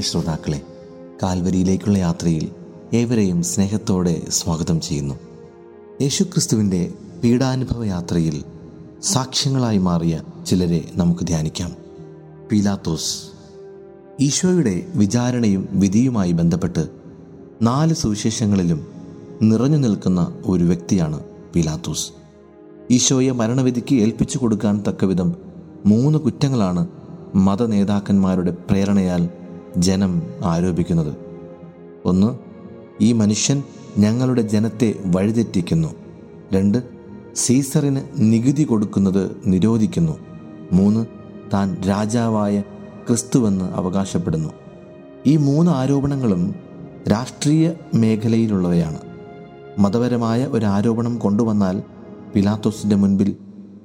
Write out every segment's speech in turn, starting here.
ശ്രോതാക്കളെ കാൽവരിയിലേക്കുള്ള യാത്രയിൽ ഏവരെയും സ്നേഹത്തോടെ സ്വാഗതം ചെയ്യുന്നു. യേശുക്രിസ്തുവിന്റെ പീഡാനുഭവ യാത്രയിൽ സാക്ഷ്യങ്ങളായി മാറിയ ചിലരെ നമുക്ക് ധ്യാനിക്കാം. പീലാത്തോസ് ഈശോയുടെ വിചാരണയും വിധിയുമായി ബന്ധപ്പെട്ട് നാല് സുവിശേഷങ്ങളിലും നിറഞ്ഞു നിൽക്കുന്ന ഒരു വ്യക്തിയാണ് പീലാത്തോസ്. ഈശോയെ മരണവിധിക്ക് ഏൽപ്പിച്ചു കൊടുക്കാൻ തക്കവിധം മൂന്ന് കുറ്റങ്ങളാണ് മതനേതാക്കന്മാരുടെ പ്രേരണയാൽ ജനം ആരോപിക്കുന്നത്. ഒന്ന് ഈ മനുഷ്യൻ ഞങ്ങളുടെ ജനത്തെ വഴിതെറ്റിക്കുന്നു. രണ്ട് സീസറിന് നികുതി കൊടുക്കുന്നത് നിരോധിക്കുന്നു. മൂന്ന് താൻ രാജാവായ ക്രിസ്തുവെന്ന് അവകാശപ്പെടുന്നു. ഈ മൂന്ന് ആരോപണങ്ങളും രാഷ്ട്രീയ മേഖലയിലുള്ളവയാണ്. മതപരമായ ഒരു ആരോപണം കൊണ്ടുവന്നാൽ പിലാത്തോസിന്റെ മുൻപിൽ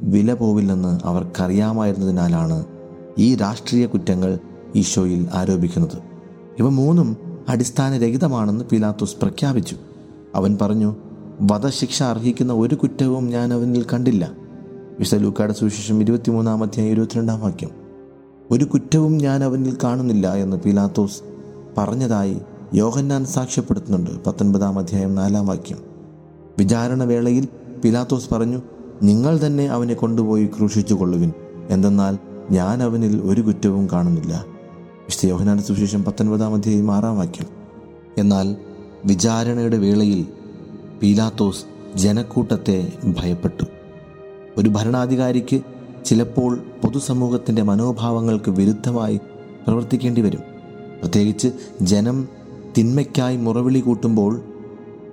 വില പോവില്ലെന്ന് അവർക്കറിയാമായിരുന്നതിനാലാണ് ഈ രാഷ്ട്രീയ കുറ്റങ്ങൾ ഈശോയിൽ ആരോപിക്കുന്നത്. ഇവ മൂന്നും അടിസ്ഥാനരഹിതമാണെന്ന് പിലാത്തോസ് പ്രഖ്യാപിച്ചു. അവൻ പറഞ്ഞു വധശിക്ഷ അർഹിക്കുന്ന ഒരു കുറ്റവും ഞാൻ അവനിൽ കണ്ടില്ല. വിശലൂക്കാട് സുവിശേഷം ഇരുപത്തിമൂന്നാം അധ്യായം ഇരുപത്തിരണ്ടാം വാക്യം. ഒരു കുറ്റവും ഞാൻ അവനിൽ കാണുന്നില്ല എന്ന് പിലാത്തോസ് പറഞ്ഞതായി യോഹന്നാൻ സാക്ഷ്യപ്പെടുത്തുന്നുണ്ട് പത്തൊൻപതാം അധ്യായം നാലാം വാക്യം. വിചാരണ വേളയിൽ പിലാത്തോസ് പറഞ്ഞു നിങ്ങൾ തന്നെ അവനെ കൊണ്ടുപോയി ക്രൂശിച്ചു കൊള്ളുവിൻ എന്തെന്നാൽ ഞാൻ അവനിൽ ഒരു കുറ്റവും കാണുന്നില്ല. വിശുദ്ധ യോഹനാന സുവിശേഷം പത്തൊൻപതാം അധ്യായം ആറാം വാക്യം. എന്നാൽ വിചാരണയുടെ വേളയിൽ പീലാത്തോസ് ജനക്കൂട്ടത്തെ ഭയപ്പെട്ടു. ഒരു ഭരണാധികാരിക്ക് ചിലപ്പോൾ പൊതുസമൂഹത്തിന്റെ മനോഭാവങ്ങൾക്ക് വിരുദ്ധമായി പ്രവർത്തിക്കേണ്ടി വരും. പ്രത്യേകിച്ച് ജനം തിന്മയ്ക്കായി മുറവിളി കൂട്ടുമ്പോൾ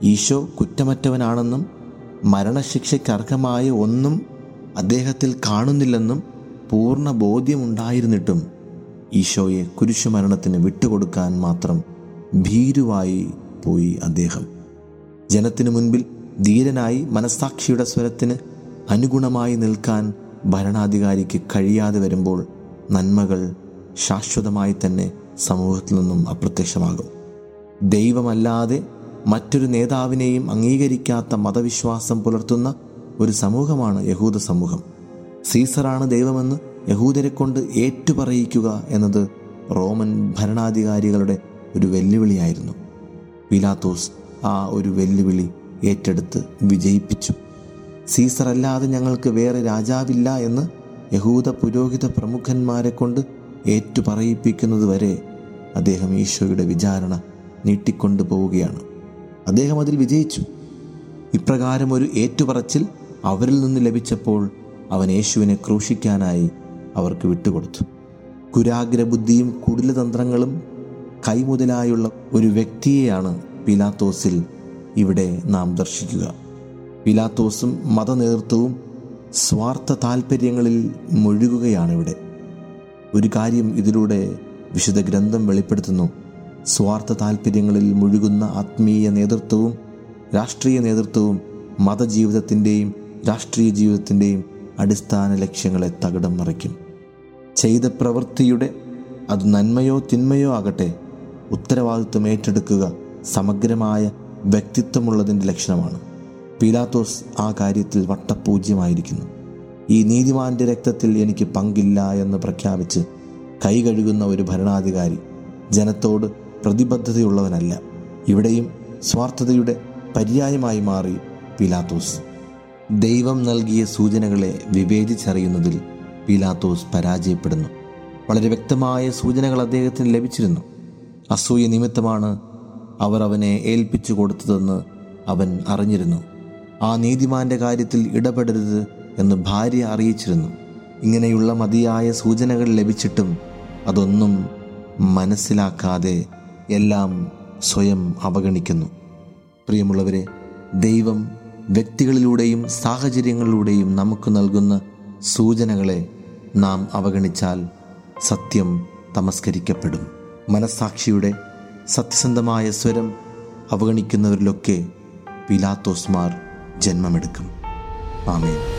ഈശോ കുറ്റമറ്റവനാണെന്നും മരണശിക്ഷയ്ക്ക് അർഹമായ ഒന്നും അദ്ദേഹത്തിൽ കാണുന്നില്ലെന്നും പൂർണ ബോധ്യമുണ്ടായിരുന്നിട്ടും ഈശോയെ കുരിശുമരണത്തിന് വിട്ടുകൊടുക്കാൻ മാത്രം ഭീരുവായി പോയി അദ്ദേഹം. ജനത്തിനു മുൻപിൽ ധീരനായി മനസ്സാക്ഷിയുടെ സ്വരത്തിന് അനുഗുണമായി നിൽക്കാൻ ഭരണാധികാരിക്ക് കഴിയാതെ വരുമ്പോൾ നന്മകൾ ശാശ്വതമായി തന്നെ സമൂഹത്തിൽ നിന്നും അപ്രത്യക്ഷമാകും. ദൈവമല്ലാതെ മറ്റൊരു നേതാവിനെയും അംഗീകരിക്കാത്ത മതവിശ്വാസം പുലർത്തുന്ന ഒരു സമൂഹമാണ് യഹൂദ സമൂഹം. സീസറാണ് ദൈവമെന്ന് യഹൂദരെ കൊണ്ട് ഏറ്റുപറയിക്കുക എന്നത് റോമൻ ഭരണാധികാരികളുടെ ഒരു വെല്ലുവിളിയായിരുന്നു. പിലാത്തോസ് ആ ഒരു വെല്ലുവിളി ഏറ്റെടുത്ത് വിജയിപ്പിച്ചു. സീസർ അല്ലാതെ ഞങ്ങൾക്ക് വേറെ രാജാവില്ല എന്ന് യഹൂദ പുരോഹിത പ്രമുഖന്മാരെ കൊണ്ട് ഏറ്റുപറയിപ്പിക്കുന്നത് വരെ അദ്ദേഹം ഈശോയുടെ വിചാരണ നീട്ടിക്കൊണ്ടു പോവുകയാണ്. അദ്ദേഹം അതിൽ വിജയിച്ചു. ഇപ്രകാരം ഒരു ഏറ്റുപറച്ചിൽ അവരിൽ നിന്ന് ലഭിച്ചപ്പോൾ അവൻ യേശുവിനെ ക്രൂശിക്കാനായി അവർക്ക് വിട്ടുകൊടുത്തു. കുരാഗ്രബുദ്ധിയും കുടിലതന്ത്രങ്ങളും കൈമുതലായുള്ള ഒരു വ്യക്തിയെയാണ് പിലാത്തോസിൽ ഇവിടെ നാം ദർശിക്കുക. പിലാത്തോസും മതനേതൃത്വവും സ്വാർത്ഥ താൽപ്പര്യങ്ങളിൽ മുഴുകുകയാണിവിടെ ഒരു കാര്യം ഇതിലൂടെ വിശുദ്ധ ഗ്രന്ഥം വെളിപ്പെടുത്തുന്നു. സ്വാർത്ഥ താൽപ്പര്യങ്ങളിൽ മുഴുകുന്ന ആത്മീയ നേതൃത്വവും രാഷ്ട്രീയ നേതൃത്വവും മതജീവിതത്തിന്റെയും രാഷ്ട്രീയ ജീവിതത്തിന്റെയും അടിസ്ഥാന ലക്ഷ്യങ്ങളെ തകിടം മറിക്കും. ചെയ്ത പ്രവൃത്തിയുടെ അത് നന്മയോ തിന്മയോ ആകട്ടെ ഉത്തരവാദിത്വം ഏറ്റെടുക്കുക സമഗ്രമായ വ്യക്തിത്വമുള്ളതിന്റെ ലക്ഷണമാണ്. പീലാത്തോസ് ആ കാര്യത്തിൽ വട്ടപൂജ്യമായിരിക്കുന്നു. ഈ നീതിമാന്റെ രക്തത്തിൽ എനിക്ക് പങ്കില്ല എന്ന് പ്രഖ്യാപിച്ച് കൈ കഴുകുന്ന ഒരു ഭരണാധികാരി ജനത്തോട് പ്രതിബദ്ധതയുള്ളവനല്ല. ഇവിടെയും സ്വാർത്ഥതയുടെ പര്യായമായി മാറി പീലാത്തോസ്. ദൈവം നൽകിയ സൂചനകളെ വിവേചിച്ചറിയുന്നതിൽ പീലാത്തോസ് പരാജയപ്പെടുന്നു. വളരെ വ്യക്തമായ സൂചനകൾ അദ്ദേഹത്തിന് ലഭിച്ചിരുന്നു. അസൂയ നിമിത്തമാണ് അവർ അവനെ ഏൽപ്പിച്ചു കൊടുത്തതെന്ന് അവൻ അറിഞ്ഞിരുന്നു. ആ നീതിമാന്റെ കാര്യത്തിൽ ഇടപെടരുത് എന്ന് ഭാര്യ അറിയിച്ചിരുന്നു. ഇങ്ങനെയുള്ള മതിയായ സൂചനകൾ ലഭിച്ചിട്ടും അതൊന്നും മനസ്സിലാക്കാതെ എല്ലാം സ്വയം അവഗണിക്കുന്നു. പ്രിയമുള്ളവരെ ദൈവം വ്യക്തികളിലൂടെയും സാഹചര്യങ്ങളിലൂടെയും നമുക്ക് നൽകുന്ന സൂചനകളെ നാം അവഗണിച്ചാൽ സത്യം തമസ്കരിക്കപ്പെടും. മനസ്സാക്ഷിയുടെ സത്യസന്ധമായ സ്വരം അവഗണിക്കുന്നവരിലൊക്കെ പിലാത്തോസ്മാർ ജന്മമെടുക്കും. ആമേൻ.